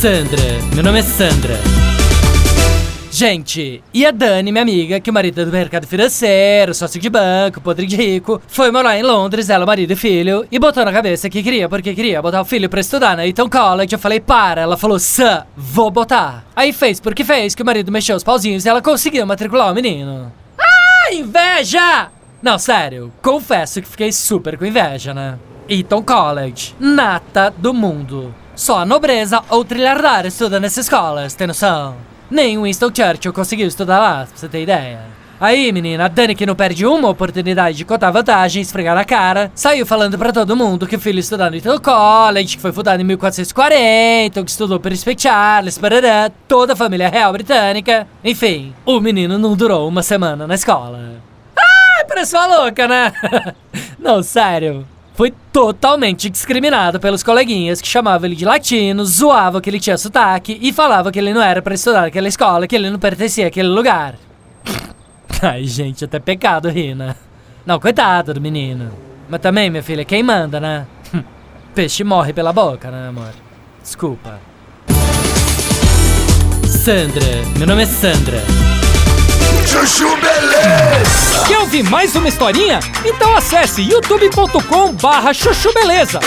Sandra, meu nome é Sandra. Gente, e a Dani, minha amiga, que o marido é do mercado financeiro, sócio de banco, podre de rico, foi morar em Londres, ela, marido e filho, e botou na cabeça que queria, porque queria botar o filho pra estudar na Eton College. Eu falei, para. Ela falou, Sam, vou botar. Aí fez porque fez, que o marido mexeu os pauzinhos e ela conseguiu matricular o menino. Ah, inveja! Não, sério, confesso que fiquei super com inveja, né? Eton College, nata do mundo. Só a nobreza ou trilhardário estuda nessa escola, tem noção? Nem Winston Churchill conseguiu estudar lá, pra você ter ideia. Aí, menina, Dani que não perde uma oportunidade de contar vantagem, esfregar na cara, saiu falando pra todo mundo que o filho estudou no Eton College, que foi fundado em 1440, que estudou Príncipe Charles, parará, toda a família real britânica. Enfim, o menino não durou uma semana na escola. Ah, parece uma louca, né? não, sério. Foi totalmente discriminado pelos coleguinhas que chamavam ele de latino, zoavam que ele tinha sotaque e falavam que ele não era pra estudar naquela escola, que ele não pertencia àquele lugar. Ai, gente, até pecado rir, né? Não, coitado do menino. Mas também, minha filha, quem manda, né? Peixe morre pela boca, né, amor? Desculpa. Sandra, meu nome é Sandra. Chuchu Beleza! Quer ouvir mais uma historinha? Então acesse youtube.com barra chuchu beleza.